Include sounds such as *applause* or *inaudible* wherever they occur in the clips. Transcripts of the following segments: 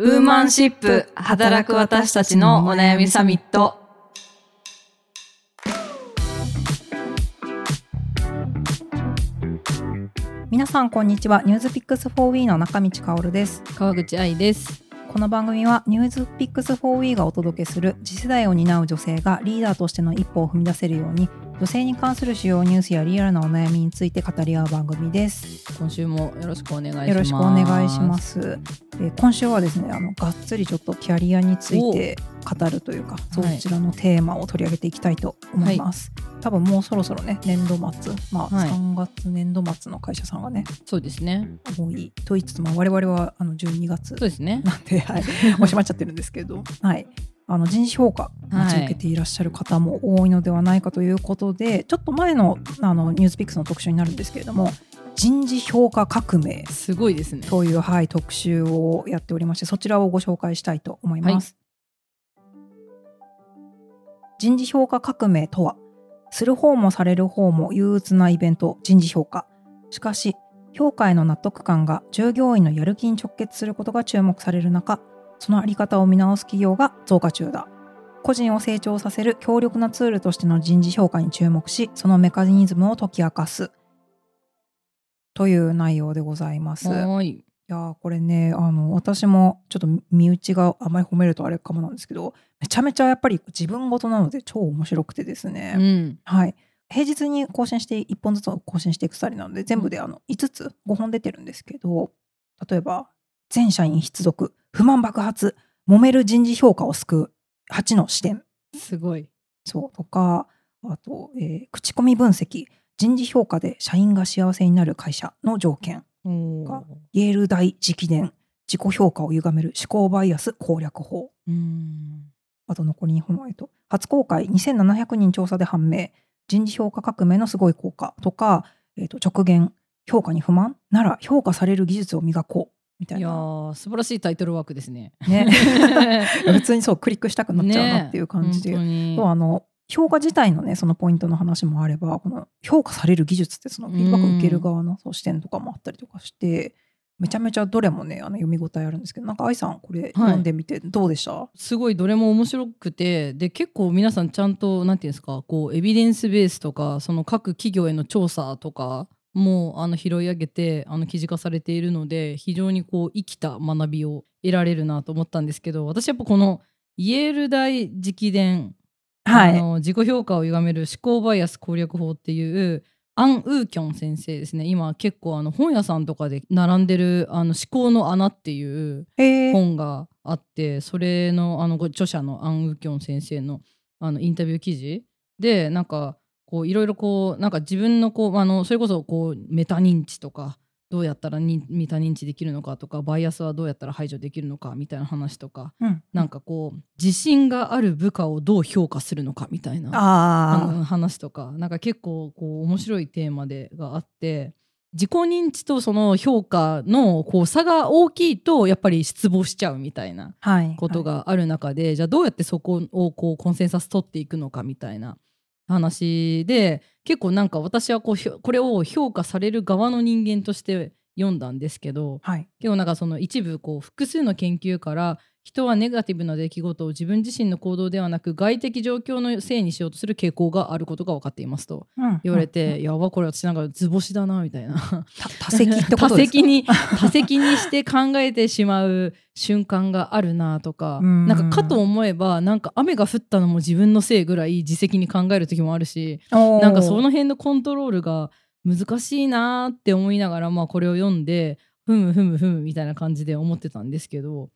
ウーマンシップ働く私たちのお悩みサミット。皆さんこんにちはニュースピックス 4W の中道香織です川口愛です。この番組はニュースピックス 4W がお届けする次世代を担う女性がリーダーとしての一歩を踏み出せるように女性に関する主要ニュースやリアルなお悩みについて語り合う番組です。今週もよろしくお願いします。よろしくお願いしま。す。えー今週はですねあのがっつりちょっとキャリアについて語るというかそはいちらのテーマを取り上げていきたいと思います、多分もうそろそろね年度末まあ、はい。3月年度末の会社さんがねそうですね。多い。と言いつつ、まあ、我々はあの12月そうですね。なんで、はい、*laughs* もう閉まっちゃってるんですけど、はい、あの人事評価待ち受けていらっしゃる方も多いのではないかということで、ちょっと前のあのニュースピックスの特集になるんですけれども人事評価革命すごいですね。という、はい、特集をやっておりましてそちらをご紹介したいと思います。人事評価革命とはする方もされる方も憂鬱なイベント人事評価しかし評価への納得感が従業員のやる気に直結することが注目される中そのあり方を見直す企業が増加中だ個人を成長させる強力なツールとしての人事評価に注目しそのメカニズムを解き明かすという内容でございます。い。いやーこれねあの私もちょっと身内があまり褒めるとあれかもなんですけどめちゃめちゃやっぱり自分事なので超面白くてですね、うん。はい平日に更新して1本ずつ更新していくスタイルなので全部であの5つ5本出てるんですけど例えば全社員必読不満爆発揉める人事評価を救う8の視点。すごい。そう。とかあと、えー口コミ分析。人事評価で社員が幸せになる会社の条件。おがーイェール大直伝。自己評価を歪める思考バイアス攻略法。うん。あと残り2本えっと初公開2700人調査で判明。人事評価革命のすごい効果。とか、えっと直言評価に不満なら評価される技術を磨こうみたいいや素晴らしいタイトルワークですね。ね。*laughs* 普通にそうクリックしたくなっちゃうなっていう感じで、ねあの評価自体のねそのポイントの話もあればこの評価される技術ってそのフィードバック受ける側のそう視点とかもあったりとかしてめちゃめちゃどれもねあの読み応えあるんですけどなんか愛さんこれ読んでみてどうでした、すごいどれも面白くてで結構皆さんちゃんとなんていうんですかこうエビデンスベースとかその各企業への調査とかもあの拾い上げてあの記事化されているので非常にこう生きた学びを得られるなと思ったんですけど私やっぱこのイェール大直伝、はい。あの自己評価を歪める思考バイアス攻略法っていうアン・ウーキョン先生ですね。今結構あの本屋さんとかで並んでる「あの思考の穴」っていうえー、本があってそれのあのご著者のアン・ウキョン先生のあのインタビュー記事でなんかこういろいろこうなんか自分のこうあのそれこそこうメタ認知とかどうやったらにメタ認知できるのかとかバイアスはどうやったら排除できるのかみたいな話とかうん、なんかこう自信がある部下をどう評価するのかみたいな話とかなんか結構こう面白いテーマでがあって自己認知とその評価のこう差が大きいとやっぱり失望しちゃうみたいなことがある中で、じゃあどうやってそこをこうコンセンサス取っていくのかみたいな話で結構なんか私はこうこれを評価される側の人間として読んだんですけどはい。結構なんかその一部こう複数の研究から人はネガティブな出来事を自分自身の行動ではなく外的状況のせいにしようとする傾向があることが分かっていますとうん。言われうん。て、やばこれ私なんか図星だなみたいな。た多席ってこと多ですか？席 *laughs* に多席にして考えてしまう瞬間があるなとかうん。なんかかと思えばなんか雨が降ったのも自分のせいぐらい自責に考える時もあるしなんかその辺のコントロールが難しいなって思いながら、まあ、これを読んでふむふむふむみたいな感じで思ってたんですけど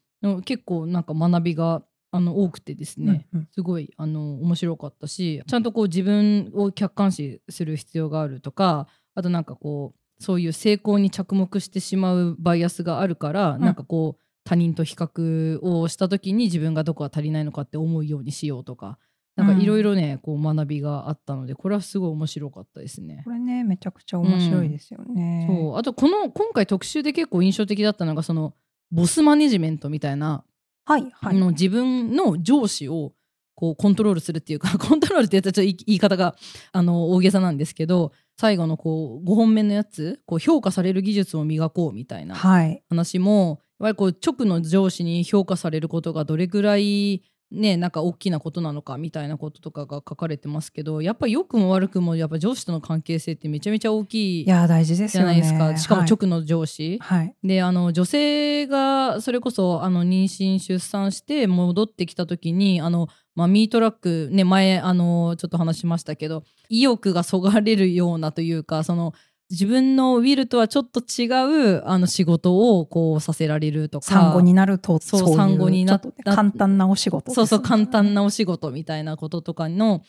結構なんか学びがあの多くてですね、うんうん。すごいあの面白かったしちゃんとこう自分を客観視する必要があるとかあとなんかこうそういう成功に着目してしまうバイアスがあるから、ん。なんかこう他人と比較をした時に自分がどこが足りないのかって思うようにしようとかなんかいろいろね、こう学びがあったのでこれはすごい面白かったですね。こ。れねめちゃくちゃ面白いですよね、そう。あとこの今回特集で結構印象的だったのがそのボスマネジメントみたいなはいはい。の自分の上司をこうコントロールするっていうか *laughs* コントロールって言ったらちょっと言い言い方があの大げさなんですけど最後のこう5本目のやつこう評価される技術を磨こうみたいなはい。話もぱりこう直の上司に評価されることがどれぐらいねなんか大きなことなのかみたいなこととかが書かれてますけどやっぱ良くも悪くもやっぱ上司との関係性ってめちゃめちゃ大きいいや大事ですよね。じゃないですか。しかも直の上司、はい。であの女性がそれこそあの妊娠出産して戻ってきた時にあのマミートラックね前あのちょっと話しましたけど意欲がそがれるようなというかその自分のウィルとはちょっと違うあの仕事をこうさせられるとか。産後になるとそう産後になっ簡単なお仕事。ですそうそう簡単ななお仕事みたいなこととかの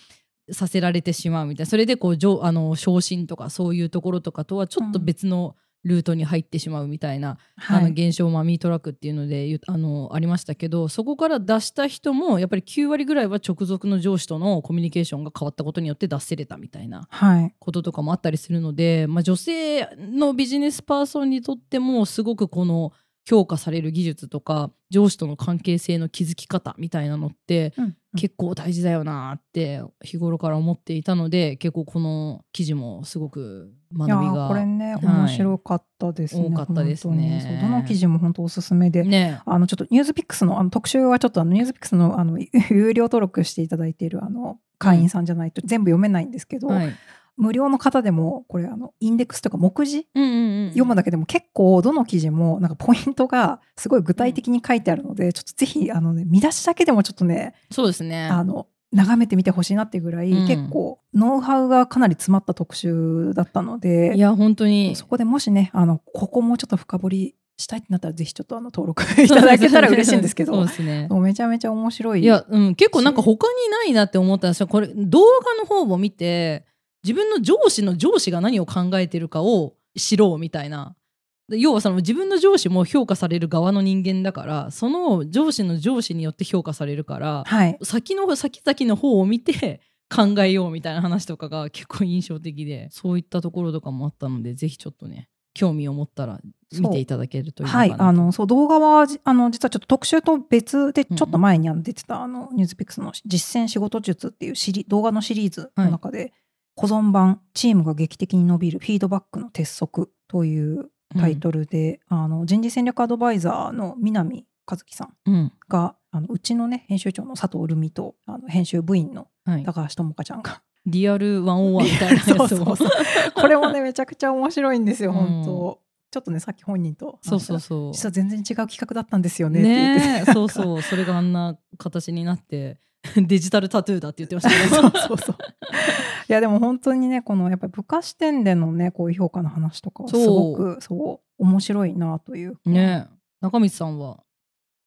させられてしまうみたいな。それでこう上あの昇進とかそういうところとかとはちょっと別のルートに入ってしまうみたいな、あの現象マミートラックっていうのであのありましたけどそこから出した人もやっぱり9割ぐらいは直属の上司とのコミュニケーションが変わったことによって出せれたみたいなはい。こととかもあったりするので、まあ、女性のビジネスパーソンにとってもすごくこの評価される技術とか上司との関係性の築き方みたいなのってうん結構大事だよなって日頃から思っていたので結構この記事もすごく学びがーこれね、はい。面白かったですね多かったですね。どの記事も本当おすすめで、ね。あのちょっとニュースピックスのあの特集はちょっとあのニュースピックスのあの *laughs* 有料登録していただいているあの会員さんじゃないと全部読めないんですけど、はい無料の方でもこれあのインデックスとか目次うんうんうん、読むだけでも結構どの記事もなんかポイントがすごい具体的に書いてあるので、ちょっとぜひあのね見出しだけでもちょっとねそうですね。あの眺めてみてほしいなっていうぐらい、うん。結構ノウハウがかなり詰まった特集だったのでいや本当に。そこでもしねあのここもちょっと深掘りしたいってなったらぜひちょっとあの登録いただけたら嬉しいんですけそうどですね。もうめちゃめちゃ面白いいや、うん、結構なんか他にないなって思ったんですよこれ動画の方を見て自分の上司の上司が何を考えてるかを知ろうみたいな。で要はその自分の上司も評価される側の人間だからその上司の上司によって評価されるからはい。先の先々の方を見て考えようみたいな話とかが結構印象的で。そういったところとかもあったのでぜひちょっとね興味を持ったら見ていただけるといいのかなと。はい、あのそう動画はじあの実はちょっと特集と別でうんちょっと前にあの出てた、あのニュースピックスの実践仕事術っていうシリ動画のシリーズの中で、保存版チームが劇的に伸びるフィードバックの鉄則というタイトルで、あの人事戦略アドバイザーの南和樹さんうん。があのうちのね編集長の佐藤留美とあの編集部員のはい、高橋智香ちゃんが。リアル101みたいなやつを。*laughs* これもねめちゃくちゃ面白いんですようん。本当、ちょっとねさっき本人とそうそうそう。実は全然違う企画だったんですよねって言って。そうそう。*laughs* それがあんな形になって *laughs* デジタルタトゥーだって言ってましたけそうどそうそう。いやでも本当にねこのやっぱり部下視点でのねこういう評価の話とかはすごくそう面白いなというか。ねえ。中道さんは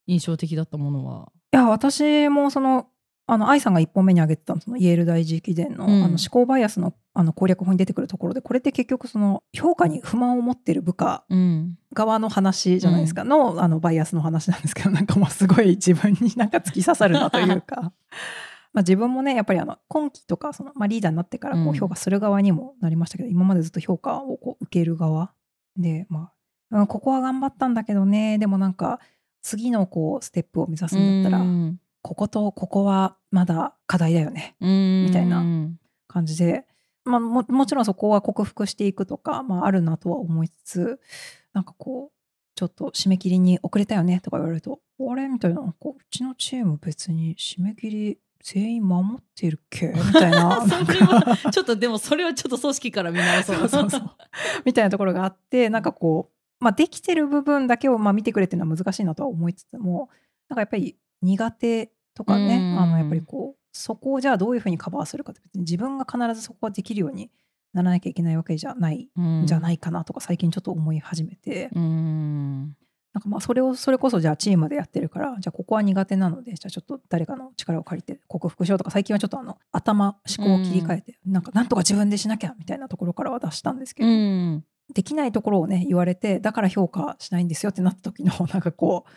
印象的だったものは？いや私もそのあの愛さんが1本目に挙げてたそのイェール大直伝の,、うん。あの思考バイアスのあの攻略法に出てくるところでこれって結局その評価に不満を持ってる部下うん。側の話じゃないですか、のあのバイアスの話なんですけどなんかもうすごい自分になんか突き刺さるなというか。*laughs* まあ自分もねやっぱりあの今期とかその、まあ、リーダーになってからこううん。評価する側にもなりましたけど、今までずっと評価をこう受ける側でまあ、うんここは頑張ったんだけどねでもなんか次のこうステップを目指すんだったら、うんこことここはまだ課題だよね。みたいな。感じで、まあ、ももちろんそこは克服していくとか、まあ、あるなとは思いつつなんかこうちょっと締め切りに遅れたよねとか言われると「あれ?」みたいな。こう「うちのチーム別に締め切り全員守ってるっけ?」みたいな。*laughs* ちょっとでもそれはちょっと組織から見直そう。そうそうそう。みたいなところがあってなんかこう、まあ、できてる部分だけをまあ見てくれっていうのは難しいなとは思いつつもなんかやっぱり苦手とかねうんあのやっぱりこうそこをじゃあどういうふうにカバーするかって別に自分が必ずそこができるようにならなきゃいけないわけじゃないん。じゃないいかなとか最近ちょっと思い始めて、うんなんかまあそれをそれこそじゃあチームでやってるからじゃあここは苦手なのでじゃあちょっと誰かの力を借りて克服しようとか最近はちょっとあの頭思考を切り替えて、なんかなんとか自分でしなきゃみたいなところからは出したんですけうど、ん。できないところをね言われてだから評価しないんですよってなった時のなんかこう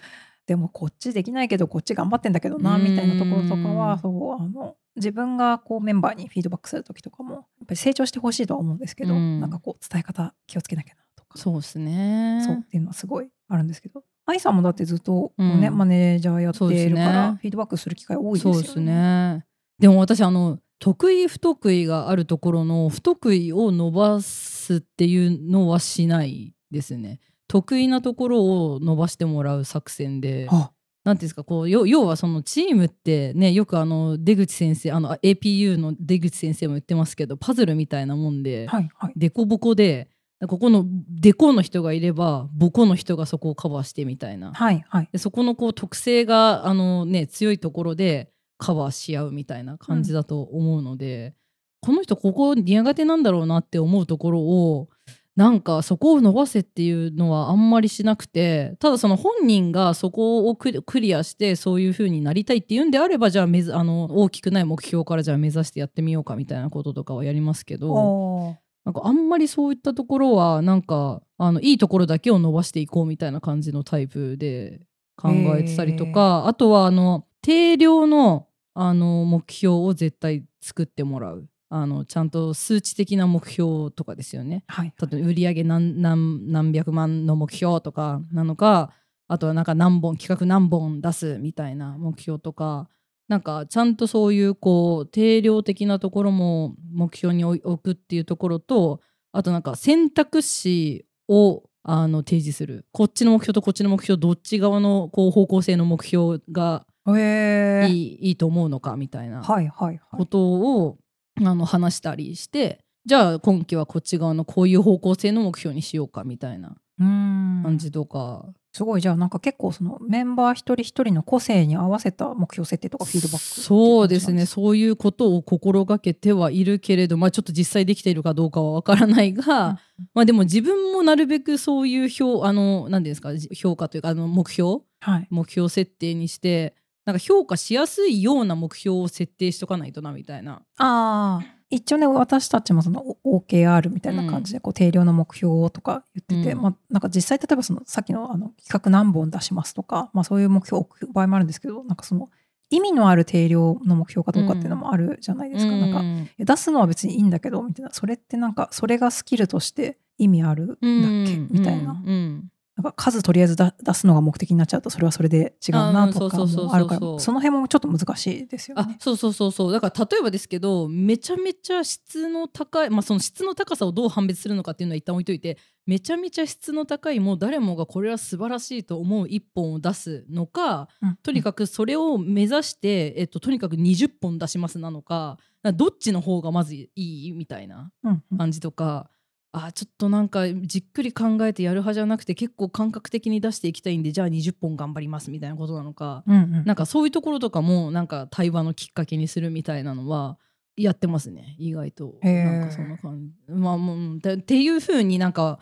でもこっちできないけどこっち頑張ってんだけどなうん。みたいなところとかはそうあの自分がこうメンバーにフィードバックする時とかもやっぱり成長してほしいとは思うんですけど、うん。なんかこう伝え方気をつけなきゃなとか。そうですね。そうっていうのはすごいあるんですけど。愛さんもだってずっとね、うん。マネージャーやってるから、フィードバックする機会多いですよね。そうですね。でも私あの得意不得意があるところの不得意を伸ばすっていうのはしないですね得意なところを伸ばしてもらう作戦で。あなんていうんですかこう要要はそのチームってねよくあの出口先生あの APU の出口先生も言ってますけどパズルみたいなもんで、はいはい。デコボコでここのデコの人がいればボコの人がそこをカバーしてみたいなはいはい。でそこのこう特性があの、ね、強いところでカバーし合うみたいな感じだと思うので、この人ここ苦手なんだろうなって思うところをなんかそこを伸ばせっていうのはあんまりしなくてただその本人がそこをクリアしてそういう風になりたいっていうんであればじゃあめずあの大きくない目標からじゃあ目指してやってみようかみたいなこととかはやりますけど。なんかあんまりそういったところはなんかあのいいところだけを伸ばしていこうみたいな感じのタイプで考えてたりとかあとはあの定量のあの目標を絶対作ってもらうあのちゃんと数値的な目標とかですよね。はい。例えば売上何何何百万の目標とかなのかあとはなんか何本企画何本出すみたいな目標とかなんかちゃんとそういうこう定量的なところも目標に置くっていうところとあとなんか選択肢をあの提示するこっちの目標とこっちの目標どっち側のこう方向性の目標が。いい,、いいと思うのかみたいなはいはいはい。ことをあの話したりしてじゃあ今期はこっち側のこういう方向性の目標にしようかみたいな。感じとか、すごいじゃあなんか結構そのメンバー一人一人の個性に合わせた目標設定とかフィードバックそうですね感そういうことを心がけてはいるけれど、まあ、ちょっと実際できているかどうかはわからないが、じなん。まあ、でも自分もなるべくそういう評あの何ですか評価というかあの目標？はい。目標設定にしてなんか評価しやすいような目標を設定しとかないとなみたいな。ああ。一応ね私たちもその OKR みたいな感じでこう定量の目標とか言ってて、うん。まあなんか実際例えばそのさっきのあの企画何本出しますとか、まあ、そういう目標を置く場合もあるんですけどなんかその意味のある定量の目標かどうかっていうのもあるじゃないですか。なんかうんえ出すのは別にいいんだけどみたいな。それってなんかそれがスキルとして意味あるんだっけ、うん。みたいな。うん。うんなんか数とりあえずだ出すのが目的になっちゃうとそれはそれで違うなとかもあるから。その辺もちょっと難しいですよね。あそうそうそうそう。だから例えばですけどめちゃめちゃ質の高いまあその質の高さをどう判別するのかっていうのは一旦置いといてめちゃめちゃ質の高いもう誰もがこれは素晴らしいと思う一本を出すのかうん。とにかくそれを目指して、えっと、とにかく20本出しますなのかどっちの方がまずいいみたいなうんうん。感じとか。あちょっとなんかじっくり考えてやる派じゃなくて結構感覚的に出していきたいんでじゃあ20本頑張りますみたいなことなのかうんうん。なんかそういうところとかもなんか対話のきっかけにするみたいなのはやってますね意外と。なんかそんな感じ。まあもううんてっていうふうになんか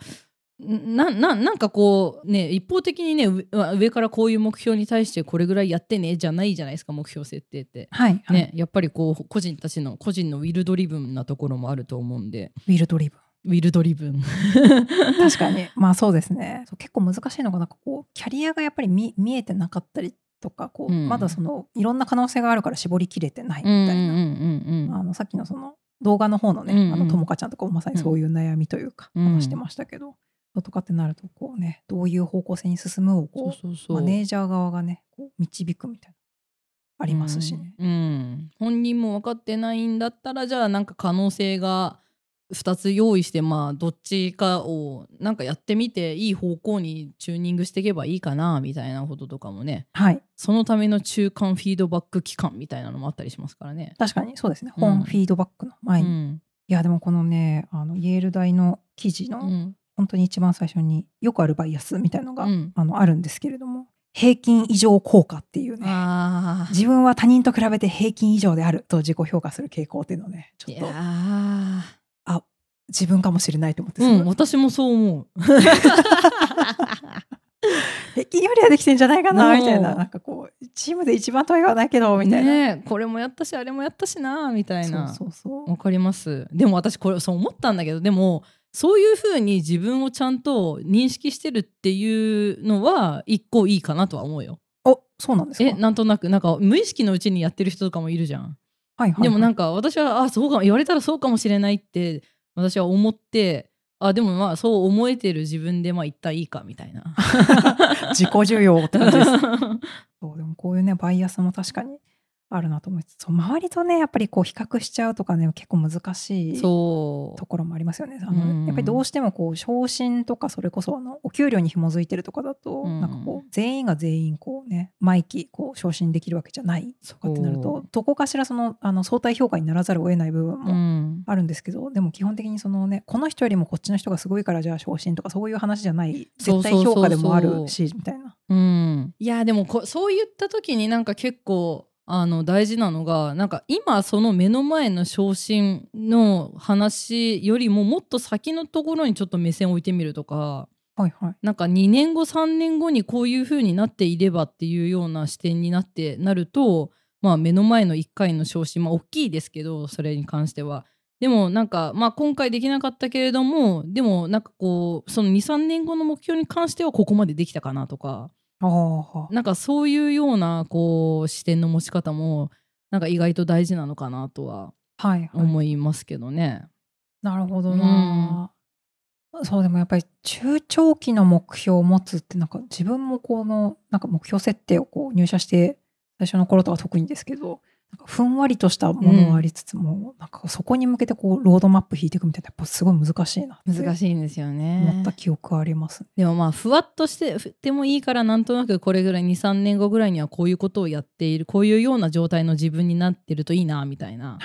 なななんかこうね一方的にね上上からこういう目標に対してこれぐらいやってねじゃないじゃないですか目標設定って。はい、はい。ね、やっぱりこう個人たちの個人の will driven なところもあると思うんで。 will driven will driven 確かに。*laughs* まあそうですね。結構難しいのがなんかこうキャリアがやっぱり見見えてなかったりとかこう、うん。まだそのいろんな可能性があるから絞りきれてないみたいな、さっきのその動画の方のね、うんうん。あのともかちゃんとかもまさにそういう悩みというか、うん話してましたけど、そうとかってなるとこうねどういう方向性に進むをこう。マネージャー側がねこう導くみたいなありますしね。うん、うん。本人も分かってないんだったらじゃあなんか可能性が2つ用意してまあどっちかをなんかやってみていい方向にチューニングしていけばいいかなみたいなこととかもね。はい。そのための中間フィードバック期間みたいなのもあったりしますからね。確かにそうですね。うん本フィードバックの前に、いうん。やでもこのねあのイェール大の記事の、うん。本当に一番最初によくあるバイアスみたいのが、うん。あのあるんですけれども平均以上効果っていうね。自分は他人と比べて平均以上であると自己評価する傾向っていうのをねちょっとー自分かもしれないと思ってうん私もそう思う。平均よりはできてんじゃないかなうん。みたいな。なんかこうチームで一番とは言わないけどみたいな、ねえこれもやったしあれもやったしなみたいな。そうそうそう。わかります。でも私これそう思ったんだけどでもそういうふうに自分をちゃんと認識してるっていうのは一個いいかなとは思うよ。おそうなんですか？えなんとなく。なんか無意識のうちにやってる人とかもいるじゃん。はいはいはい、でもなんか私はあそうか言われたらそうかもしれないって私は思ってあでもまあそう思えてる自分でまあ一旦いいかみたいな。*laughs* 自己需要って感じです *laughs* そうでもこういうねバイアスも確かにあるなと思いつつそう周りとねやっぱりこう比較しちゃうとかね結構難しいそう。ところもありますよね。あのうんやっぱりどうしてもこう昇進とかそれこそあのお給料に紐づいてるとかだと、うんなんかこう全員が全員こうね毎期こう昇進できるわけじゃないとかってなるそとどこかしらそのあの相対評価にならざるを得ない部分うもん。あるんですけど、でも基本的にそのねこの人よりもこっちの人がすごいからじゃあ昇進とかそういう話じゃない絶対評価でもあるしみたいな。うん、いやでもこそういった時になんか結構あの大事なのがなんか今その目の前の昇進の話よりももっと先のところにちょっと目線を置いてみるとかはいはい。なんか2年後3年後にこういう風になっていればっていうような視点になってなるとまあ目の前の1回の昇進まあ大きいですけどそれに関しては。でもなんかまあ今回できなかったけれどもでもなんかこうその23年後の目標に関してはここまでできたかなとかなんかそういうようなこう視点の持ち方もなんか意外と大事なのかなとははいはい。思いますけどね。なるほどな、そうでもやっぱり中長期の目標を持つってなんか自分もこのなんか目標設定をこう入社して最初の頃とか特にですけどなんかふんわりとしたものはありつつも、なんかそこに向けてこうロードマップ引いていくみたいなやっぱすごい難しいな難しいんですよ思ねった。記憶あります、でもまあふわっとして振ってもいいからなんとなくこれぐらい23年後ぐらいにはこういうことをやっているこういうような状態の自分になってるといいなみたいな。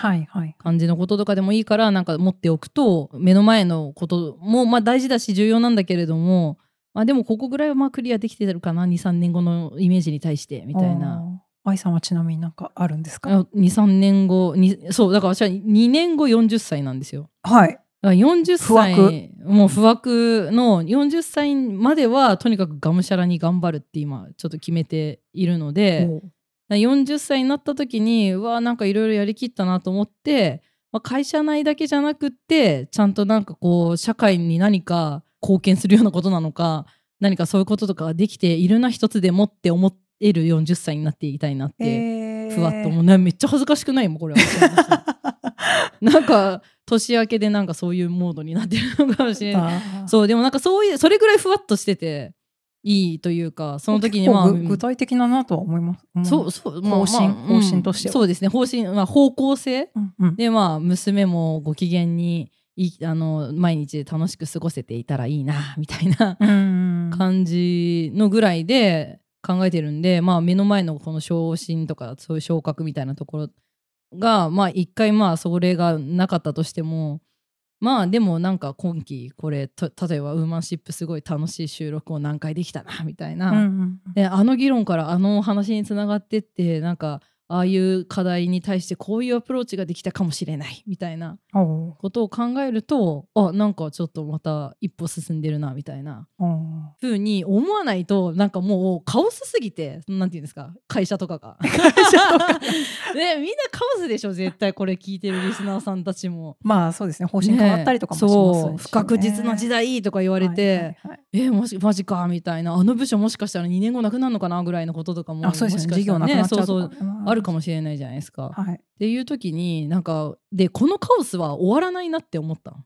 感じのこととかでもいいからなんか持っておくと目の前のこともまあ大事だし重要なんだけれども、まあ、でもここぐらいはまあクリアできてるかな23年後のイメージに対してみたいな。愛さんはちなみになんかあるんですか？23年後にそうだから私は2年後40歳なんですよ。はい。40歳もう不惑の40歳まではとにかくがむしゃらに頑張るって今ちょっと決めているので40歳になった時にうわなんかいろいろやりきったなと思って、まあ、会社内だけじゃなくってちゃんとなんかこう社会に何か貢献するようなことなのか何かそういうこととかができているな一つでもって思っ L40 歳になっていたいなって、えー、ふわっともう、ね、めっちゃ恥ずかしくないもんこれは。*laughs* なんか年明けでなんかそういうモードになってるのかもしれない。そうでもなんかそういうそれぐらいふわっとしてていいというかその時にまあ具体的だなとは思います、うん、そうそう、まあ、方針、まあ、方針として、そうですね方針、まあ、方向性、うんうん、でまあ娘もご機嫌にいあの毎日楽しく過ごせていたらいいなみたいな感じのぐらいで考えてるんで、まあ、目の前のこの昇進とかそういう昇格みたいなところがまあ一回まあそれがなかったとしてもまあでもなんか今期これと例えばウーマンシップすごい楽しい収録を何回できたなみたいな、うんうんであの議論からあの話につながってってなんかああいう課題に対してこういうアプローチができたかもしれないみたいなことを考えるとあなんかちょっとまた一歩進んでるなみたいなふうに思わないとなんかもうカオスすぎてなんていうんですか？会社とかが。*laughs* ねみんなカオスでしょ絶対これ聞いてるリスナーさんたちも。まあそうですね。方針変わったりとかもしますしね。そう不確実な時代とか言われて、はいはいはいえもしマジかみたいな。あの部署もしかしたら2年後なくなるのかなぐらいのこととかもあそうですね。もしかしたら事業なくなっちゃうそうそう。とかねあるかもしれないじゃないですか。っはい。ていう時になんかでこのカオスは終わらないなって思ったの。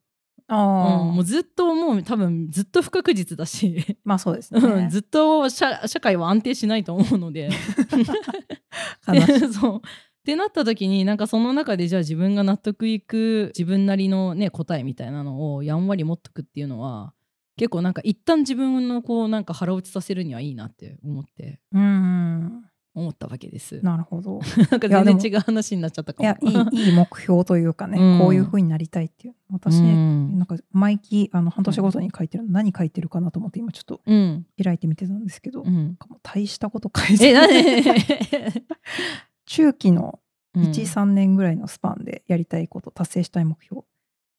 ああ、うん、もうずっともう多分ずっと不確実だし、まあそうです *laughs* うんねずっと社社会は安定しないと思うので。*laughs* 悲しい。で *laughs* そう。ってなった時になんかその中でじゃあ自分が納得いく自分なりのね答えみたいなのをやんわり持っとくっていうのは結構なんか一旦自分のこうなんか腹落ちさせるにはいいなって思って。うん思ったわけです。なるほど。なんか全然違う話になっちゃったかも。いやいいいい目標というかね、うん。こういうふうになりたいっていう私、うん。なんか毎期あの半年ごとに書いてるの何書いてるかなと思って今ちょっとうん。開いてみてたんですけど、うん、大したこと書いてえなんるで？*laughs* 中期のうん。13年ぐらいのスパンでやりたいこと達成したい目標。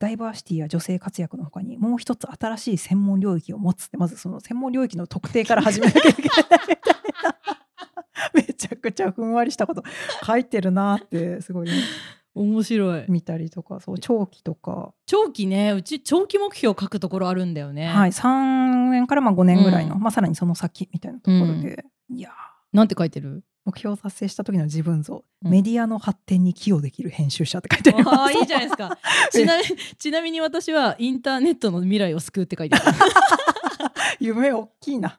ダイバーシティや女性活躍の他にもう一つ新しい専門領域を持つってまずその専門領域の特定から始めなきゃいけないみたいな *laughs* めちゃくちゃふんわりしたこと書いてるなってすごい面白い。見たりとかそう長期とか、長期ね。うち長期目標書くところあるんだよね。はい、3年からまあ5年ぐらいの、うん。まあ、さらにその先みたいなところで、いやー。なんて書いてる？目標を達成した時の自分像、うん。メディアの発展に寄与できる編集者って書いてあります。いいじゃないですか。*laughs* ちなみちなみに私はインターネットの未来を救うって書いてある。*laughs* 夢大きいな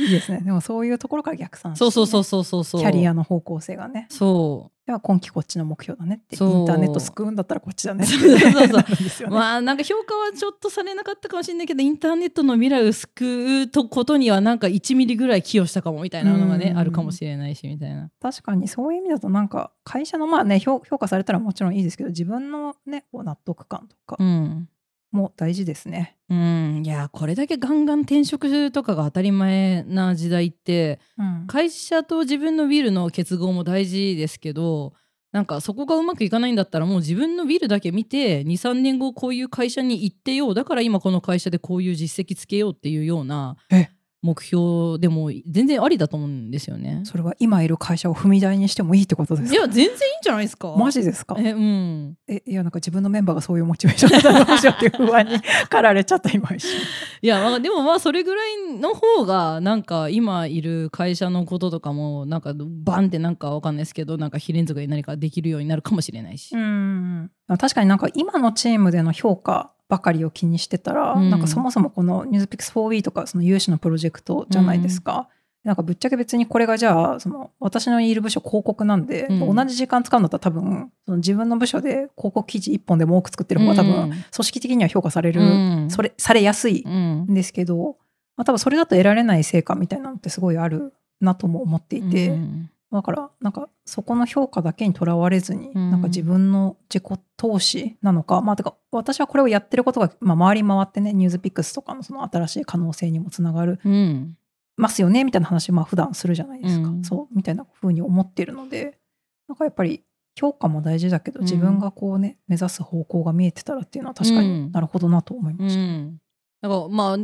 いいですね。でもそういうところから逆算してね、そうそうそうそうそうそう。キャリアの方向性がね。そでは今期こっちの目標だねって。インターネット救うんだったらこっちだね。ってそうそう。そうまあなんか評価はちょっとされなかったかもしれないけどインターネットの未来を救うとことにはなんか1ミリぐらい寄与したかもみたいなのがねうん。あるかもしれないしみたいな。確かにそういう意味だとなんか会社のまあね評評価されたらもちろんいいですけど自分のね納得感とか。うんも大事ですね。うん。いやこれだけガンガン転職とかが当たり前な時代ってうん。会社と自分のウィルの結合も大事ですけどなんかそこがうまくいかないんだったらもう自分のウィルだけ見て23年後こういう会社に行ってようだから今この会社でこういう実績つけようっていうようなえ目標でも全然ありだと思うんですよね。それは今いる会社を踏み台にしてもいいってことですか？いや全然いいんじゃないですか。マジですか？えうんえいやなんか自分のメンバーがそういうモチベーションだったらどうしようっていう不安に駆られちゃった今一瞬。*laughs* いや、まあ、でもまあそれぐらいの方がなんか今いる会社のこととかもなんかバンってなんかわかんないですけどなんか非連続で何かできるようになるかもしれないし。うん確かになんか今のチームでの評価ばかりを気にしてたら、うん。なんかそもそもこの NewsPix4B とかその有志のプロジェクトじゃないですか。なんかぶっちゃけ別にこれがじゃあその私のいる部署広告なんで、うん。同じ時間使うんだったら多分その自分の部署で広告記事1本でも多く作ってる方が多分組織的には評価される、うん。それされやすいうん。んですけど、まあ、多分それだと得られない成果みたいなのってすごいあるなとも思っていて、うんだからなんかそこの評価だけにとらわれずに、うん。なんか自分の自己投資なのかまあてか私はこれをやってることが、まあ、回り回ってねニュースピックスとかのその新しい可能性にもつながるうん。ますよねみたいな話まあ普段するじゃないですか、うん。そうみたいな風に思ってるのでなんかやっぱり評価も大事だけどうん。自分がこうね、目指す方向が見えてたらっていうのは確かうん。になるほどなと思いました。からまあ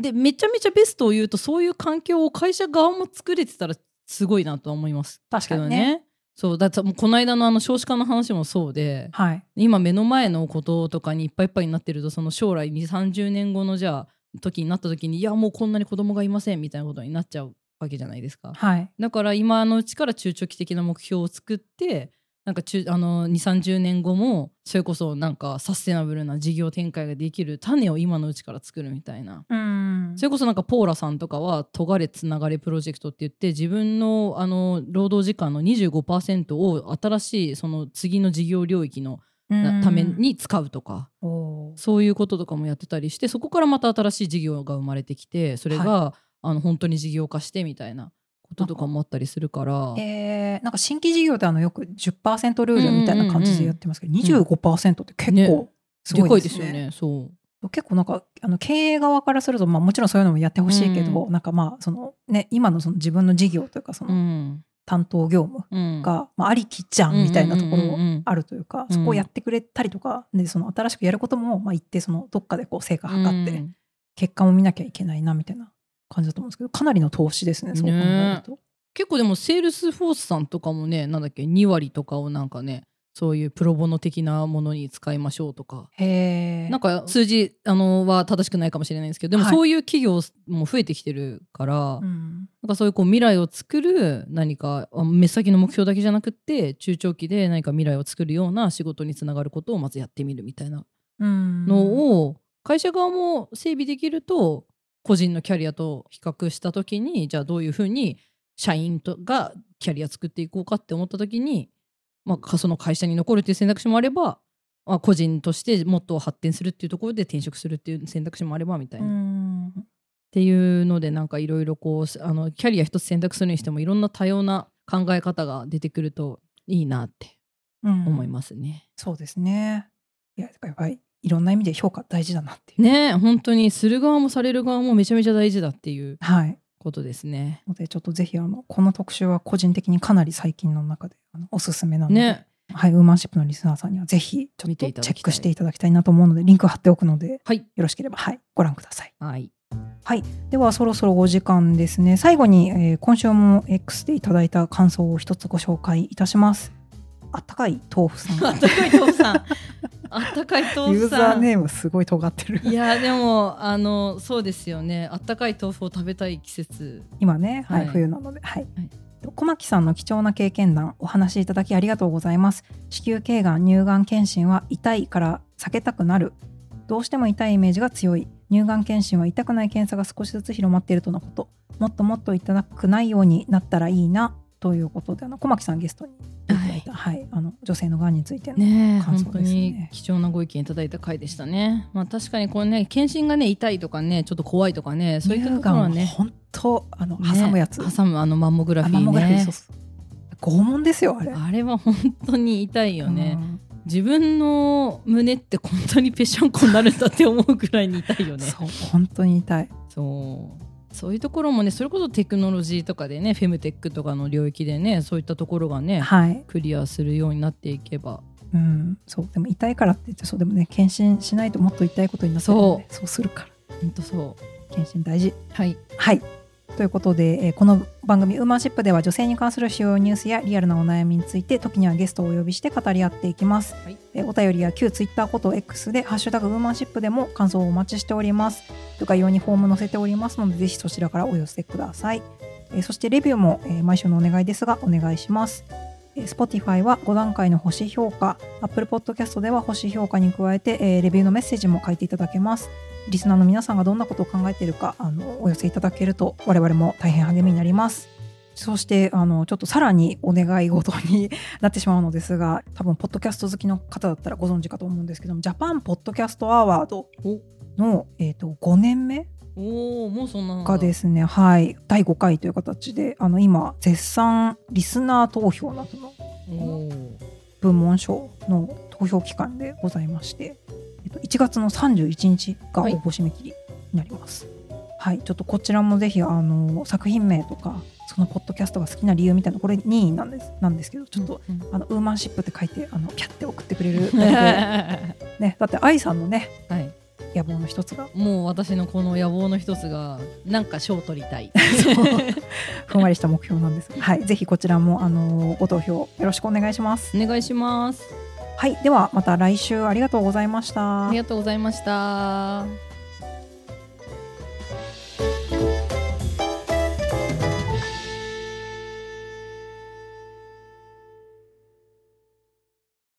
でめちゃめちゃベストを言うとそういう環境を会社側も作れてたらすごいなとは思います。確かにね。そうだってもうこの間のあの少子化の話もそうではい、今目の前のこととかにいっぱいいっぱいになってるとその将来2 3 0年後のじゃあ時になった時にいやもうこんなに子供がいませんみたいなことになっちゃうわけじゃないですか。はい。だから今のうちから中長期的な目標を作ってなんか中あの2 3 0年後もそれこそなんかサステナブルな事業展開ができる種を今のうちから作るみたいな。うん。それこそなんかポーラさんとかは「とがれつながれプロジェクト」って言って自分のあの労働時間の25%を新しいその次の事業領域のなために使うとか、おー。そういうこととかもやってたりしてそこからまた新しい事業が生まれてきてそれが、あの本当に事業化してみたいなこととかもあったりするから。えーなんか新規事業ってあのよく10%ルールみたいな感じでやってますけど、25%って結ね構すごいでね。いですすよね。そう。結構なんかあの経営側からすると、まあ、もちろんそういうのもやってほしいけど、うなんかまあその、ね、今のその自分の事業というかそのうん。担当業務うん。が、まあ、ありきじゃんみたいなところうんうんうんうんあるというか、うんそこをやってくれたりとかでその新しくやることも、まあ、一定そのどっかでこう成果測って、うん結果も見なきゃいけないなみたいな感じだと思うんですけどかなりの投資ですねそう考えると。結構でもセールスフォースさんとかもねなんだっけ2割とかをなんかねそういうプロボノ的なものに使いましょうとか。なんか数字あのは正しくないかもしれないんですけどでもはい。そういう企業も増えてきてるから、うん。なんかそういうこう未来を作る何かあ目先の目標だけじゃなくって中長期で何か未来を作るような仕事につながることをまずやってみるみたいなうん。のを会社側も整備できると個人のキャリアと比較した時にじゃあどういうふうに社員とがキャリア作っていこうかって思った時に、まあ、その会社に残るっていう選択肢もあれば、まあ、個人としてもっと発展するっていうところで転職するっていう選択肢もあればみたいな。っていうのでなんかいろいろこうあのキャリア一つ選択するにしてもいろんな多様な考え方が出てくるといいなって思いますね。そうですね。いや、やっぱりいろんな意味で評価大事だなっていう。ねえ本当にする側もされる側もめちゃめちゃ大事だっていうはい。ことですね。ので、ちょっとぜひ、あの、この特集は個人的にかなり最近の中であのおすすめなので、ねはい、ウーマンシップのリスナーさんにはぜひ、ちょっとチェックしていただきたいなと思うので、リンク貼っておくので、よはいろしければ、はい、ご覧ください。はいはい。では、そろそろお時間ですね。最後に、えー今週も X でいただいた感想を一つご紹介いたします。あったかい豆腐さん。あったかい豆腐さん。あったかい豆ユーザ腐さん。ーネームすごい尖ってる。いやでもあのそうですよね。あったかい豆腐を食べたい季節。今ね、はいはい冬なので、はいはい小牧さんの貴重な経験談お話しいただきありがとうございます子宮頸がん乳がん検診は痛いから避けたくなるどうしても痛いイメージが強い乳がん検診は痛くない検査が少しずつ広まっているとのこともっともっといただくないようになったらいいなということであの小牧さんゲストにいただいた、はい。あの女性のがんについての感想本当ですね。に貴重なご意見いただいた回でしたね。まあ確かにこれね検診がね痛いとかねちょっと怖いとかねそういったところはね本当あのね挟むやつ、挟むあのマンモグラフィーあマンモグラフィー拷問ですよあれ。あれは本当に痛いよね、うん。自分の胸って本当にぺしゃんこになるんだって思うぐらいに痛いよね。そう本当に痛い。そうそういうところもねそれこそテクノロジーとかでねフェムテックとかの領域でねそういったところがねはい、クリアするようになっていけば。うん、そう。でも痛いからって言ってそうでもね検診しないともっと痛いことになってるのでそう。するから。本当そう。検診大事。はい。はいということで、えーこの番組「ウーマンシップ」では女性に関する主要ニュースやリアルなお悩みについて時にはゲストをお呼びして語り合っていきます、はい。えーお便りや旧ツイッターこと X で「ハッシュタグウーマンシップ」でも感想をお待ちしております。概要にフォーム載せておりますのでぜひそちらからお寄せください、えーそしてレビューも、えー毎週のお願いですがお願いします。えー Spotify は5段階の星評価 Apple Podcast では星評価に加えて、レビューのメッセージも書いていただけます。リスナーの皆さんがどんなことを考えているかあのお寄せいただけると我々も大変励みになります。そしてあのちょっとさらにお願い事に *laughs* なってしまうのですが多分ポッドキャスト好きの方だったらご存知かと思うんですけどもジャパンポッドキャストアワードの、えー、と5年目おおもうそんなのが。ですね、はい、第5回という形であの今絶賛リスナー投票などの部門賞の投票期間でございまして、えっと、1月の31日が応募締め切りになります。はい、ちょっとこちらもぜひあの作品名とかそのポッドキャストが好きな理由みたいなこれ任意なんですなんですけどちょっと、うんあのウーマンシップって書いてあのピャって送ってくれるだけで、*laughs* ね、だって愛さんのねはい野望の一つが？もう私のこの野望の一つがなんか賞取りたい。ふんわりした目標なんです。が、*laughs* はい、ぜひこちらもあのご投票よろしくお願いします。お願いします。はい、ではまた来週ありがとうございました。あり。がとうございました